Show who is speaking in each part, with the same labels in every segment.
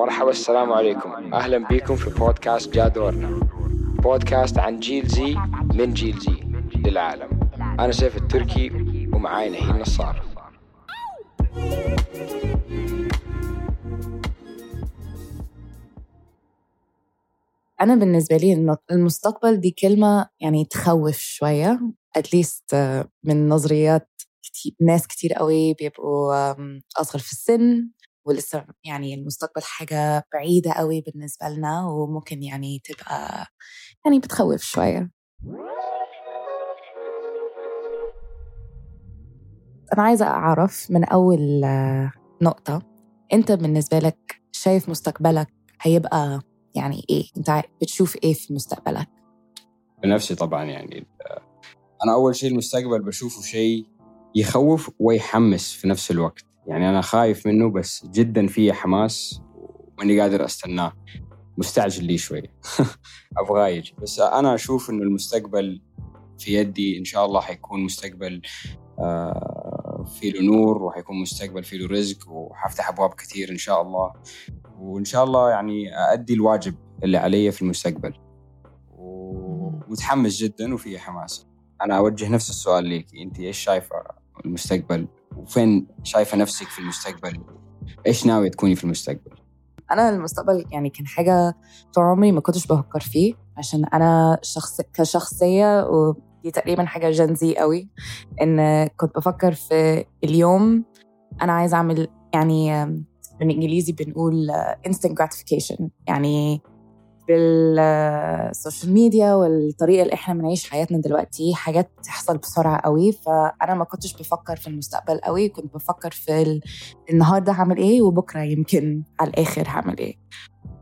Speaker 1: مرحبا السلام عليكم. أهلا بكم في بودكاست جا دورنا بودكاست عن جيل زي من جيل زي للعالم. أنا سيف التركي ومعاي نهيل نصار
Speaker 2: أنا بالنسبة لي المستقبل دي كلمة يعني تخوف شوية أتليست من نظريات كتير ناس كتير قوي بيبقوا أصغر في السن. ولسه يعني المستقبل حاجة بعيدة قوي بالنسبة لنا وممكن يعني تبقى يعني بتخوف شوية أنا عايزة أعرف من أول نقطة أنت بالنسبة لك شايف مستقبلك هيبقى يعني إيه؟ أنت بتشوف إيه في مستقبلك؟
Speaker 3: بنفسي طبعا يعني أنا أول شيء المستقبل بشوفه شيء يخوف ويحمس في نفس الوقت يعني أنا خايف منه بس جدا فيه حماس وماني قادر أستناه. مستعجل لي شوي. أبغاه يجي. بس أنا أشوف إنه المستقبل في يدي إن شاء الله حيكون مستقبل آه، في له نور وحيكون مستقبل في له رزق وحفتح أبواب كثير إن شاء الله. وإن شاء الله يعني أدي الواجب اللي علي في المستقبل. ومتحمس جدا وفي حماس. أنا أوجه نفس السؤال ليك. أنت إيش شايفة المستقبل؟ وفين شايفة نفسك في المستقبل؟ إيش ناوية تكوني في المستقبل؟
Speaker 2: أنا المستقبل يعني كان حاجة طول عمري ما كنتش بفكر فيه عشان أنا شخص كشخصية ودي تقريبا حاجة جنزي قوي إن كنت بفكر في اليوم أنا عايزة أعمل يعني بالإنجليزي بنقول instant gratification. يعني بال social media والطريقة اللي إحنا بنعيش حياتنا دلوقتي حاجات بتحصل بسرعة قوي. فأنا ما كنتش بفكر في المستقبل قوي كنت بفكر في النهارده هعمل إيه وبكرة يمكن على الآخر هعمل إيه.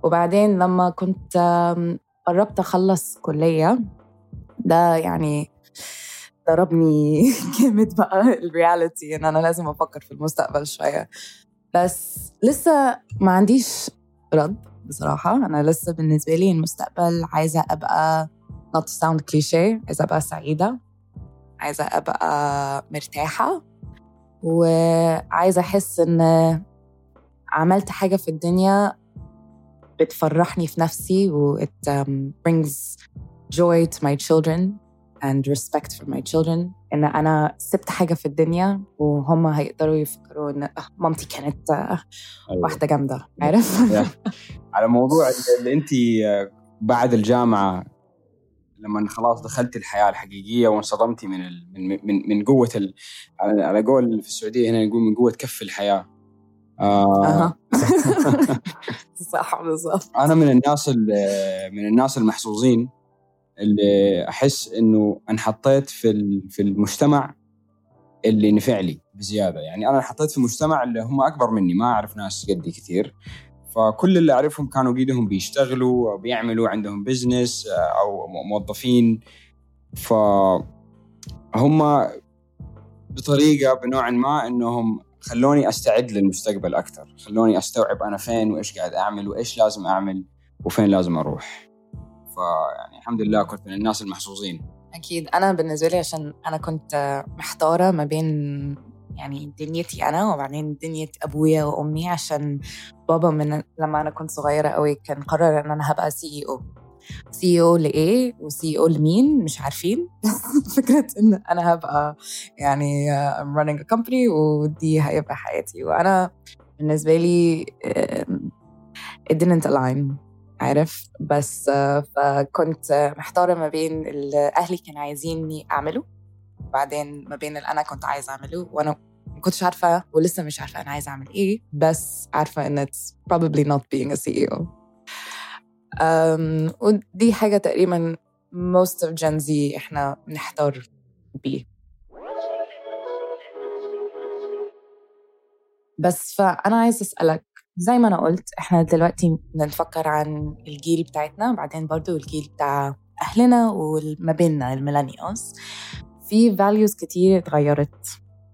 Speaker 2: وبعدين لما كنت قربت أخلص كلية ده يعني ضربني جامد بقى ال reality إن أنا لازم أفكر في المستقبل شوية. بس لسه ما عنديش رد. بصراحة. أنا لسه بالنسبة لي المستقبل عايزة أبقى not to sound cliché عايزة أبقى سعيدة عايزة أبقى مرتاحة وعايزة أحس إن عملت حاجة في الدنيا بتفرحني في نفسي و it um, brings joy to my children. And respect for my children. إن أنا سبت حاجة في الدنيا وهم هيقدروا يفكروا إن آه، مامتي كانت أيوة. واحدة جامدة. عارف؟
Speaker 3: على موضوع اللي انت بعد الجامعة لما خلاص دخلت الحياة الحقيقية وانصدمتي من ال... من من من قوة ال... على قول في السعودية هنا نقول من قوة كف الحياة.
Speaker 2: آه. أه. صح بالضبط.
Speaker 3: أنا من الناس من الناس المحظوظين. اللي أحس إنه انحطيت في في المجتمع اللي نفع لي بزيادة. يعني أنا انحطيت في مجتمع اللي هم أكبر مني ما أعرف ناس قدي كثير. فكل اللي أعرفهم كانوا قيدهم بيشتغلوا أو بيعملوا عندهم بزنس أو موظفين. فهم بطريقة بنوع ما إنهم خلوني أستعد للمستقبل أكثر. خلوني أستوعب أنا فين وإيش قاعد أعمل وإيش لازم أعمل وفين لازم أروح. فيعني الحمد لله كنت من الناس المحظوظين.
Speaker 2: أكيد. أنا بالنسبة لي عشان أنا كنت محتارة ما بين يعني دنيتي أنا وبعدين دنيا أبويا وأمي عشان بابا من لما أنا كنت صغيرة قوي كان قرر إن أنا هبقى CEO CEO لايه و CEO لمين مش عارفين. فكرة إن أنا هبقى يعني I'm running a company ودي هيبقى حياتي. وأنا بالنسبة لي it didn't align. عارف؟ بس فكنت محتارة ما بين اللي أهلي كانوا عايزيني أعمله وبعدين ما بين اللي أنا كنت عايزة أعمله وأنا ما كنتش عارفة ولسه مش عارفة أنا عايزة أعمل إيه بس عارفة إن it's probably not being a CEO um, ودي حاجة تقريبا most of Gen Z إحنا بنحتار بيه. بس فأنا عايزة أسألك زي ما أنا قلت إحنا دلوقتي بنفكر عن الجيل بتاعتنا بعدين برضو الجيل بتاع أهلنا وما بيننا الميلانيوس في values كتير اتغيرت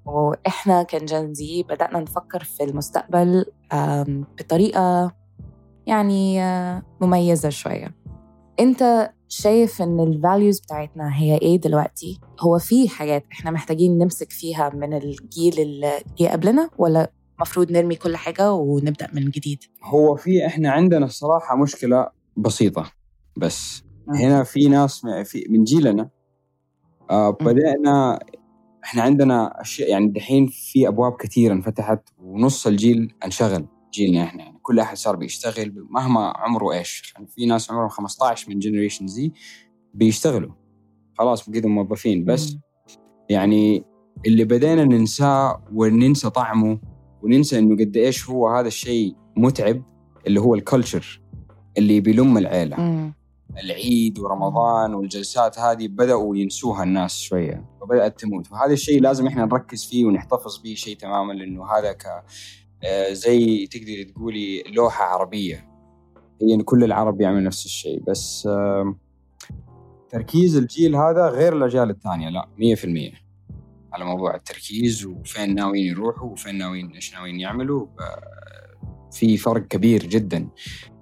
Speaker 2: وإحنا كنجنزي بدأنا نفكر في المستقبل بطريقة يعني مميزة شوية أنت شايف إن الفاليوز بتاعتنا هي إيه دلوقتي؟ هو في حاجات إحنا محتاجين نمسك فيها من الجيل اللي جه قبلنا ولا مفروض نرمي كل حاجة ونبدأ من جديد.
Speaker 3: هو في إحنا عندنا الصراحة مشكلة بسيطة. بس
Speaker 2: مم.
Speaker 3: هنا في ناس في من جيلنا آه بدأنا إحنا عندنا أشياء يعني دحين في أبواب كثيره انفتحت ونص الجيل انشغل. جيلنا إحنا يعني كل أحد صار بيشتغل مهما عمره إيش يعني في ناس عمرهم 15 من جنريشن زي بيشتغلوا. خلاص بقيتوا موظفين. بس. يعني اللي بدينا ننساه وننسى طعمه وننسى إنه قد إيش هو هذا الشيء متعب اللي هو الكلتشر اللي بيلم العيلة.
Speaker 2: مم.
Speaker 3: العيد ورمضان والجلسات هذه بدأوا ينسوها الناس شوية وبدأت تموت. وهذا الشيء لازم إحنا نركز فيه ونحتفظ به شيء تماما لأنه هذا ك آه، زي تقدري تقولي لوحة عربية. هي إن كل العرب يعمل نفس الشيء. بس تركيز الجيل هذا غير الأجيال الثانية لا 100% على موضوع التركيز وفين ناويين يروحوا وفين ناويين إيش ناويين يعملوا. في فرق كبير جدا.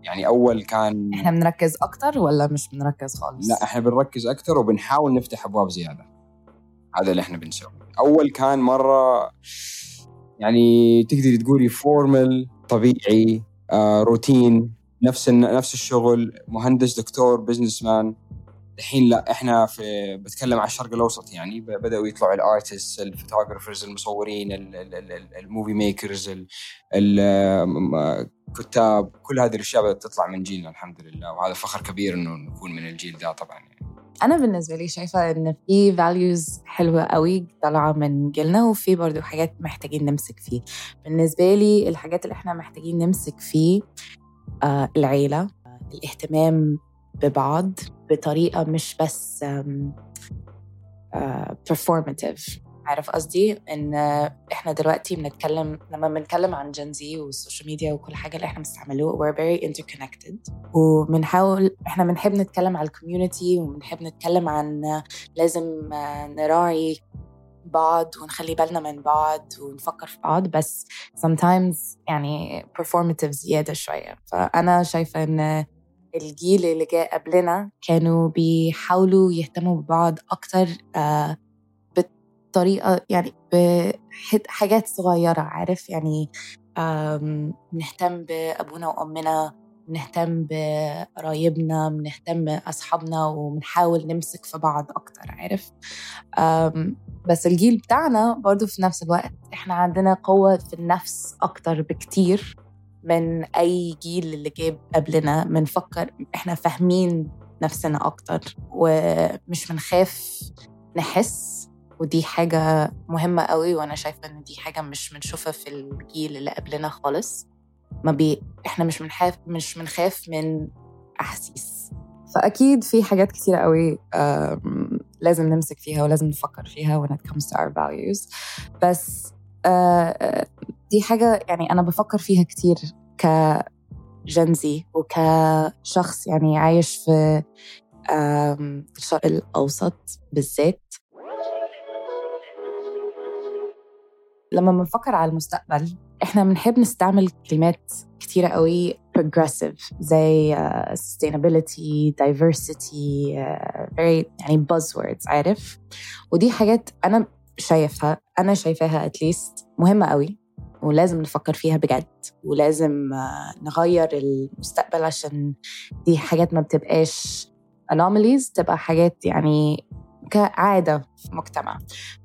Speaker 3: يعني أول كان
Speaker 2: إحنا بنركز أكتر ولا مش بنركز خالص؟
Speaker 3: لا إحنا بنركز أكثر وبنحاول نفتح أبواب زيادة. هذا اللي إحنا بنسويه. أول كان مرة يعني تقدري تقولي فورمال طبيعي آه روتين نفس نفس الشغل مهندس دكتور businessman الحين لا إحنا في بتكلم على الشرق الأوسط يعني بدأوا يطلعوا ال artists ال photographers المصورين ال- ال- ال- ال- ال movie makers ال- ال- م- كتاب كل هذه الأشياء بدأت تطلع من جيلنا الحمد لله وهذا فخر كبير إنه نكون من الجيل ده طبعا يعني.
Speaker 2: أنا بالنسبة لي شايفة إن في values حلوة قوي طالعة من جيلنا وفي برضو حاجات محتاجين نمسك فيه بالنسبة لي الحاجات اللي إحنا محتاجين نمسك فيه آه العيلة آه، الاهتمام ببعض بطريقة مش بس آه performative. عارف قصدي؟ إن إحنا دلوقتي بنتكلم لما بنتكلم عن Gen Z وال social media وكل حاجة اللي إحنا بنستعمله we're very interconnected. وبنحاول إحنا بنحب نتكلم على ال community وبنحب نتكلم عن لازم آه، نراعي بعض ونخلي بالنا من بعض ونفكر في بعض. بس sometimes يعني performative زيادة شوية. فأنا شايفة إن الجيل اللي جاء قبلنا كانوا بيحاولوا يهتموا ببعض أكتر آه، بطريقة يعني بحاجات صغيرة عارف؟ يعني نهتم بأبونا وأمنا بنهتم بقرايبنا بنهتم بأصحابنا وبنحاول نمسك في بعض أكتر عارف؟ بس الجيل بتاعنا برضو في نفس الوقت إحنا عندنا قوة في النفس أكتر بكتير. من أي جيل اللي جاب قبلنا بنفكر إحنا فاهمين نفسنا أكتر ومش بنخاف نحس. ودي حاجة مهمة قوي وأنا شايفة إن دي حاجة مش بنشوفها في الجيل اللي قبلنا خالص. ما بي إحنا مش بنخاف مش بنخاف من أحاسيس. فأكيد في حاجات كتيرة قوي لازم نمسك فيها ولازم نفكر فيها when it comes to our values. بس آه، آه، دي حاجة يعني أنا بفكر فيها كتير كجنزي وكشخص يعني عايش في الشرق الأوسط بالذات. لما بنفكر على المستقبل إحنا بنحب نستعمل كلمات كتيرة قوي progressive زي uh, sustainability, diversity, uh, very يعني buzzwords عارف؟ ودي حاجات أنا شايفها أنا شايفاها at least مهمة قوي. ولازم نفكر فيها بجد ولازم uh, نغير المستقبل عشان دي حاجات ما بتبقاش anomalies تبقى حاجات يعني كعادة في مجتمع.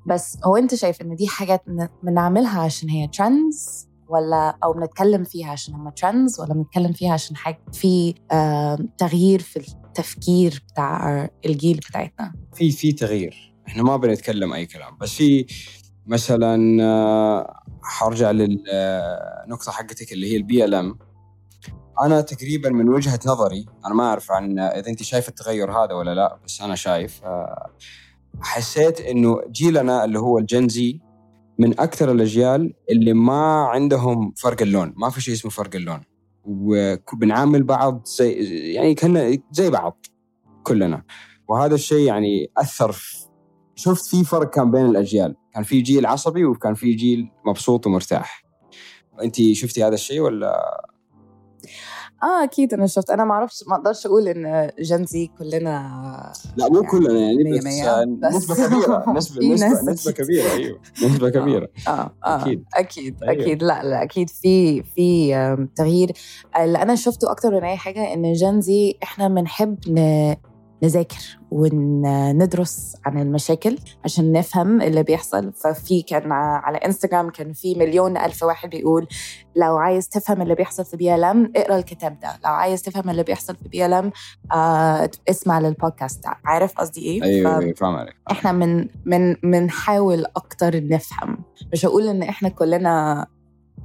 Speaker 2: بس هو أنت شايف إن دي حاجات بن- بنعملها عشان هي trends ولا أو بنتكلم فيها عشان هم trends ولا بنتكلم فيها عشان حاجة في آه تغيير في التفكير بتاع الجيل بتاعتنا؟
Speaker 3: في في تغيير. إحنا ما بنتكلم أي كلام. بس في مثلا آه، حرجع للنقطه حقتك اللي هي ال BLM أنا تقريبا من وجهة نظري أنا ما أعرف عن إذا أنت شايف التغير هذا ولا لا بس أنا شايف آه، حسيت إنه جيلنا اللي هو ال Gen Z من أكثر الأجيال اللي ما عندهم فرق اللون ما في شيء اسمه فرق اللون. وبنعامل بعض زي يعني كنا زي بعض كلنا. وهذا الشيء يعني أثر شفت في فرق كان بين الأجيال. كان في جيل عصبي وكان في جيل مبسوط ومرتاح انت شفتي هذا الشيء ولا
Speaker 2: آه أكيد أنا شفت أنا ما أعرفش ما أقدرش أقول إن جنزي كلنا
Speaker 3: لا مو كلنا يعني بس,
Speaker 2: مية، بس
Speaker 3: نسبة كبيرة نسبة
Speaker 2: في
Speaker 3: نسبة. كبيرة أيوه نسبة كبيرة
Speaker 2: آه آه
Speaker 3: أكيد.
Speaker 2: أكيد أكيد,
Speaker 3: أيوة.
Speaker 2: أكيد. لا لا أكيد في في تغيير اللي أنا شفته أكتر من أي حاجة إن Gen Z إحنا بنحب. نذاكر وندرس عن المشاكل عشان نفهم اللي بيحصل. ففي كان على انستغرام كان في مليون ألف واحد بيقول لو عايز تفهم اللي بيحصل في BLM اقرأ الكتاب ده. لو عايز تفهم اللي بيحصل في BLM آه اسمع للبودكاست ده. عارف قصدي
Speaker 3: إيه؟
Speaker 2: أيوه
Speaker 3: أيوه فاهم عليك.
Speaker 2: إحنا من من بنحاول أكتر نفهم. مش هقول إن إحنا كلنا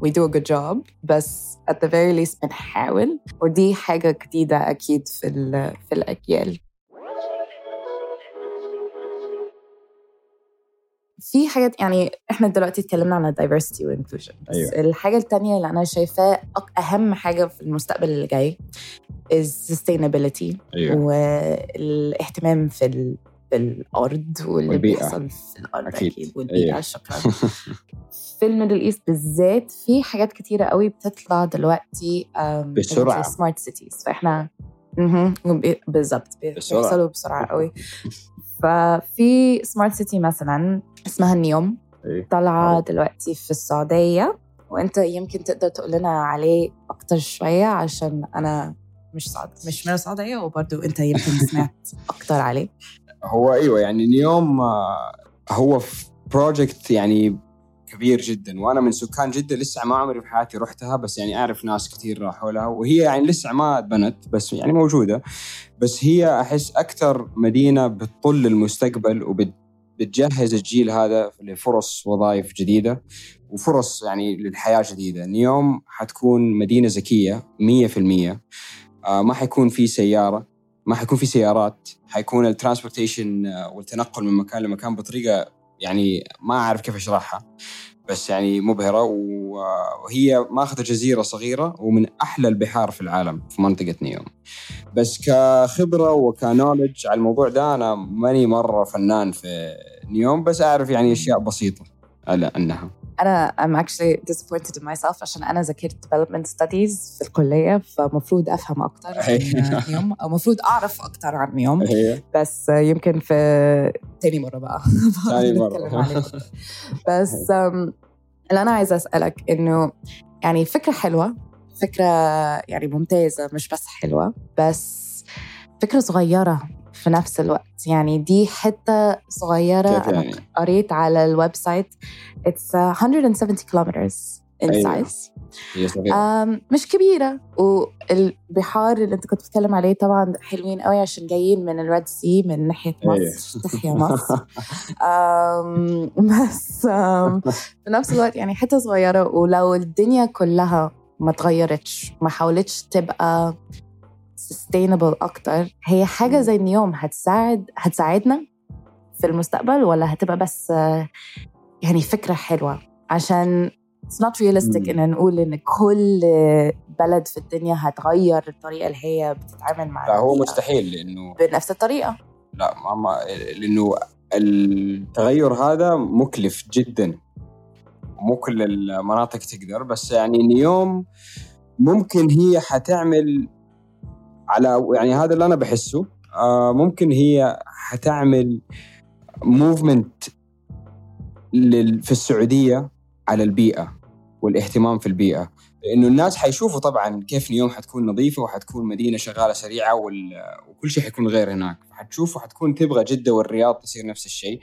Speaker 2: we do a good job بس at the very least بنحاول. ودي حاجة جديدة أكيد في في الأجيال. في حاجات يعني إحنا دلوقتي اتكلمنا عن diversity والinclusion بس
Speaker 3: أيوة.
Speaker 2: أيوة. الحاجة التانية اللي أنا شايفاه أهم حاجة في المستقبل اللي جاي sustainability
Speaker 3: أيوه
Speaker 2: والإهتمام في ال... في الأرض واللي
Speaker 3: والبيئة.
Speaker 2: بيحصل في الأرض.
Speaker 3: أكيد,
Speaker 2: أكيد. والبيئة
Speaker 3: أيوة.
Speaker 2: شكرا في ال Middle East بالذات في حاجات كتيرة قوي بتطلع دلوقتي
Speaker 3: بسرعة.
Speaker 2: smart cities فإحنا بالظبط. بيحصلوا بسرعة قوي ففي smart city مثلا اسمها النيوم
Speaker 3: أيوة.
Speaker 2: طالعة دلوقتي في السعودية وأنت يمكن تقدر تقول لنا عليه أكتر شوية عشان أنا مش سعود مش من السعودية وبرضه أنت يمكن سمعت أكتر عليه
Speaker 3: هو أيوه يعني اليوم آه، هو في بروجكت يعني كبير جدا. وأنا من سكان جدة لسه ما عمري في حياتي رحتها بس يعني أعرف ناس كثير راحوا لها. وهي يعني لسه ما اتبنت بس يعني موجودة. بس هي أحس أكثر مدينة بتطل للمستقبل وبتجهز الجيل هذا لفرص وظائف جديدة وفرص يعني للحياة جديدة. نيوم حتكون مدينة ذكية 100% آه، ما حيكون في سيارة ما حيكون في سيارات حيكون ال transportation والتنقل من مكان لمكان بطريقة يعني ما أعرف كيف أشرحها. بس يعني مبهرة وهي ماخذه جزيرة صغيرة ومن أحلى البحار في العالم في منطقة نيوم. بس كخبرة و knowledge على الموضوع ده أنا ماني مرة فنان في نيوم بس أعرف يعني أشياء بسيطة على أنها.
Speaker 2: أنا I'm actually disappointed in myself عشان أنا ذاكرت development studies في الكلية فمفروض أفهم أكتر عن نيوم أو مفروض أعرف أكتر عن نيوم
Speaker 3: هي
Speaker 2: بس يمكن في تاني مرة بقى.
Speaker 3: تاني
Speaker 2: أكتر. بس أم، اللي أنا عايزة أسألك إنه يعني فكرة حلوة فكرة يعني ممتازة مش بس حلوة بس فكرة صغيرة. في نفس الوقت. يعني دي حتة صغيرة أنا
Speaker 3: يعني؟
Speaker 2: قريت على ال website it's 170 kilometers in
Speaker 3: أيوة.
Speaker 2: size. مش كبيرة. والبحار اللي أنت كنت بتتكلم عليه طبعا حلوين قوي عشان جايين من ال Red Sea من ناحية
Speaker 3: أيوة.
Speaker 2: مصر تحيا مصر. آم، بس آم، في نفس الوقت يعني حتة صغيرة. ولو الدنيا كلها ما تغيرتش ما حاولتش تبقى sustainable أكتر هي حاجة زي اليوم هتساعد هتساعدنا في المستقبل ولا هتبقى بس يعني فكرة حلوة؟ عشان it's not realistic. إن نقول إن كل بلد في الدنيا هتغير الطريقة اللي هي بتتعامل مع
Speaker 3: لا هو مستحيل لأنه
Speaker 2: بنفس الطريقة.
Speaker 3: لا ما ما لأنه التغير هذا مكلف جدا. مو كل المناطق تقدر بس يعني نيوم ممكن هي حتعمل على يعني هذا اللي أنا بحسه آه ممكن هي حتعمل موفمنت في السعودية على البيئة والاهتمام في البيئة لأنه الناس حيشوفوا طبعا كيف نيوم حتكون نظيفة وحتكون مدينة شغالة سريعة. وكل شيء حيكون غير هناك فحتشوفوا حتكون تبغى جدة والرياض تصير نفس الشيء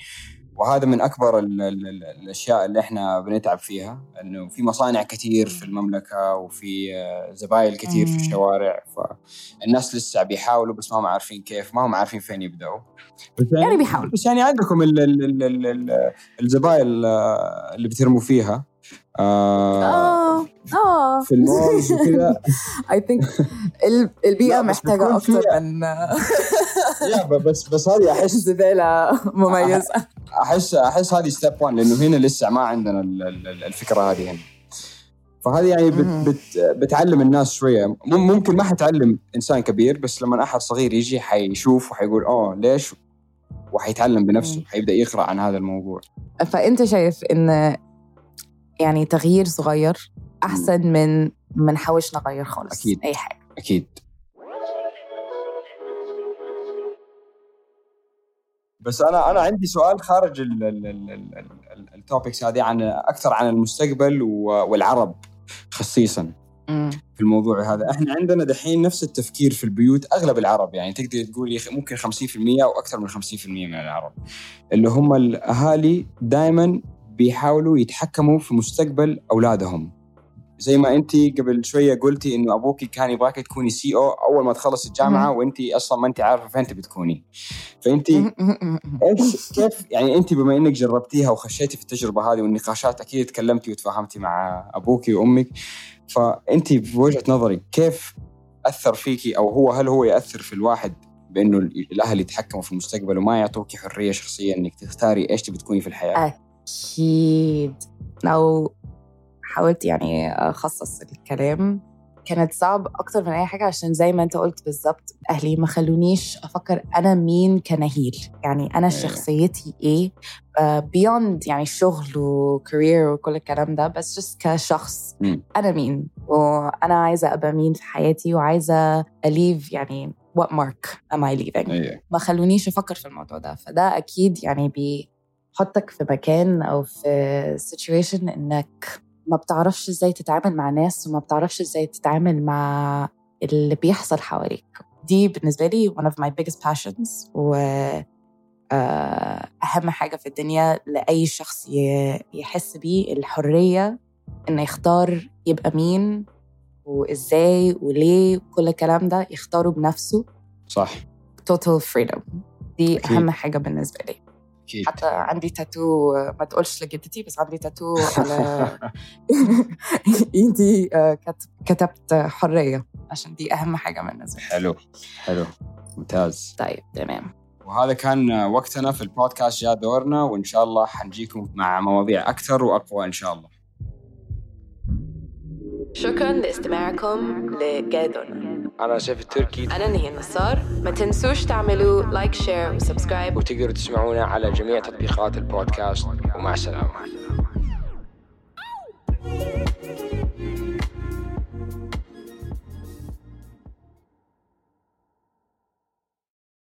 Speaker 3: وهذا من أكبر ال ال ال الأشياء اللي إحنا بنتعب فيها إنه في مصانع كثير في المملكة وفي آه، زباين كثير في. الشوارع فالناس لسه بيحاولوا بس ما هم عارفين كيف ما هم عارفين فين يبدأوا بس
Speaker 2: يعني بيحاولوا.
Speaker 3: بس يعني عندكم ال ال ال ال ال الزباين آه، اللي بترموا فيها آه
Speaker 2: آه آه.
Speaker 3: في المولز وكذا
Speaker 2: I think ال- البيئة
Speaker 3: لا، بس
Speaker 2: محتاجة
Speaker 3: بيكون
Speaker 2: أكتر
Speaker 3: فيها-
Speaker 2: من
Speaker 3: بس بس هذه احس
Speaker 2: زبالة مميزة.
Speaker 3: احس أحس هذه ستيب 1 لأنه هنا لسه ما عندنا ال- ال- الفكرة هذه هنا. فهذه يعني. بت بت بتعلم الناس شوية. مم- ممكن ما حتعلم إنسان كبير بس لما أحد صغير يجي حيشوف وحيقول أوه ليش؟ وحيتعلم بنفسه. حيبدأ يقرأ عن هذا الموضوع.
Speaker 2: فأنت شايف إن يعني تغيير صغير أحسن من ما نحاولش نغير خالص
Speaker 3: أكيد.
Speaker 2: أي حاجة.
Speaker 3: أكيد. بس أنا أنا عندي سؤال خارج التوبكس هذه عن أكثر عن المستقبل والعرب خصيصا في الموضوع هذا. إحنا عندنا دحين نفس التفكير في البيوت أغلب العرب يعني تقدر تقول ممكن 50% أو أكثر من 50% من العرب اللي هم الأهالي دائما بيحاولوا يتحكموا في مستقبل أولادهم. زي ما انت قبل شوية قلتي إنه أبوك كان يبغاك تكوني سي أو أول ما تخلص الجامعة وانت أصلا ما انت عارفة فين تبي تكوني. فانت إيش كيف يعني انت بما إنك جربتيها وخشيتي في التجربة هذه والنقاشات أكيد تكلمتي وتفاهمتي مع أبوك وأمك فانت بوجهة نظرك كيف أثر فيكي أو هو هل هو يأثر في الواحد بأنه الأهل يتحكموا في المستقبل وما يعطوكي حرية شخصيه إنك تختاري إيش تبي تكوني في الحياة؟
Speaker 2: أكيد. لو حاولت يعني أخصص الكلام كانت صعب أكتر من أي حاجة عشان زي ما أنت قلت بالظبط أهلي ما خلونيش أفكر أنا مين كنهيل. يعني أنا أيوة. شخصيتي إيه؟ بيوند uh, يعني الشغل وكارير وكل الكلام ده بس جست كشخص أنا مين؟ وأنا عايزة أبقى مين في حياتي وعايزة أليف يعني what mark am I leaving
Speaker 3: أيه.
Speaker 2: ما خلونيش أفكر في الموضوع ده. فده أكيد يعني بيحطك في مكان أو في situation إنك ما بتعرفش إزاي تتعامل مع ناس وما بتعرفش إزاي تتعامل مع اللي بيحصل حواليك. دي بالنسبة لي one of my biggest passions و آه، أهم حاجة في الدنيا لأي شخص يحس بيه الحرية إنه يختار يبقى مين وإزاي وليه كل الكلام ده يختاره بنفسه.
Speaker 3: صح.
Speaker 2: Total freedom. دي أكيد. أهم حاجة بالنسبة لي. أكيد. حتى عندي تاتو ما تقولش لجدتي بس عندي تاتو على إيدي آه، كتبت حرية. عشان دي أهم حاجة بالنسبة لي
Speaker 3: حلو حلو ممتاز.
Speaker 2: طيب تمام.
Speaker 3: وهذا كان وقتنا في البودكاست جاء دورنا وإن شاء الله حنجيكم مع مواضيع أكثر وأقوى إن شاء الله.
Speaker 2: شكرا لاستماعكم لجادون
Speaker 1: على شاف التركي.
Speaker 2: أنا نهي النصار. ما تنسوش تعملوا لايك شير وسبسكرايب
Speaker 1: وتقدروا تسمعونا على جميع تطبيقات البودكاست. ومع السلامة.